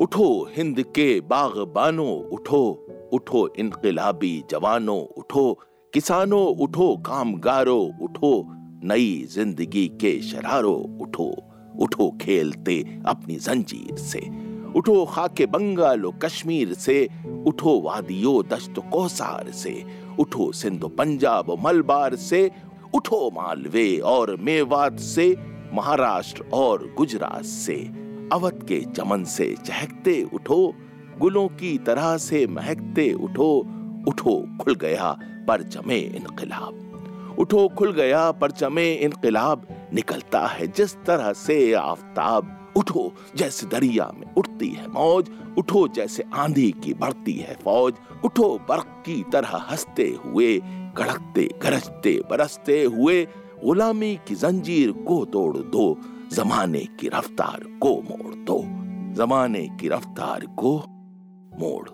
उठो, हिंद के बागबानों उठो उठो इनकलाबी जवानों उठो, किसानों उठो, कामगारों उठो, नई ज़िंदगी के शरारो उठो उठो खेलते अपनी जंजीर से, उठो खाके बंगालो कश्मीर से, उठो वादियो दश्त कोसार से, उठो सिंधु पंजाब मलबार से, उठो मालवे और मेवात से, महाराष्ट्र और गुजरात से। अवध के चमन से चहकते उठो, गुलों की तरह से महकते उठो उठो खुल गया पर जमे इनकलाब। उठो खुल गया पर जमे इनकलाब, निकलता है जिस तरह से आफताब। उठो जैसे दरिया में उठती है मौज, उठो जैसे आंधी की बढ़ती है फौज। उठो बर्क की तरह हँसते हुए, कड़कते, गरजते, बरसते हुए गुलामी की जंजीर को तोड़ दो, जमाने की रफ्तार को मोड़ दो, जमाने की रफ्तार को मोड़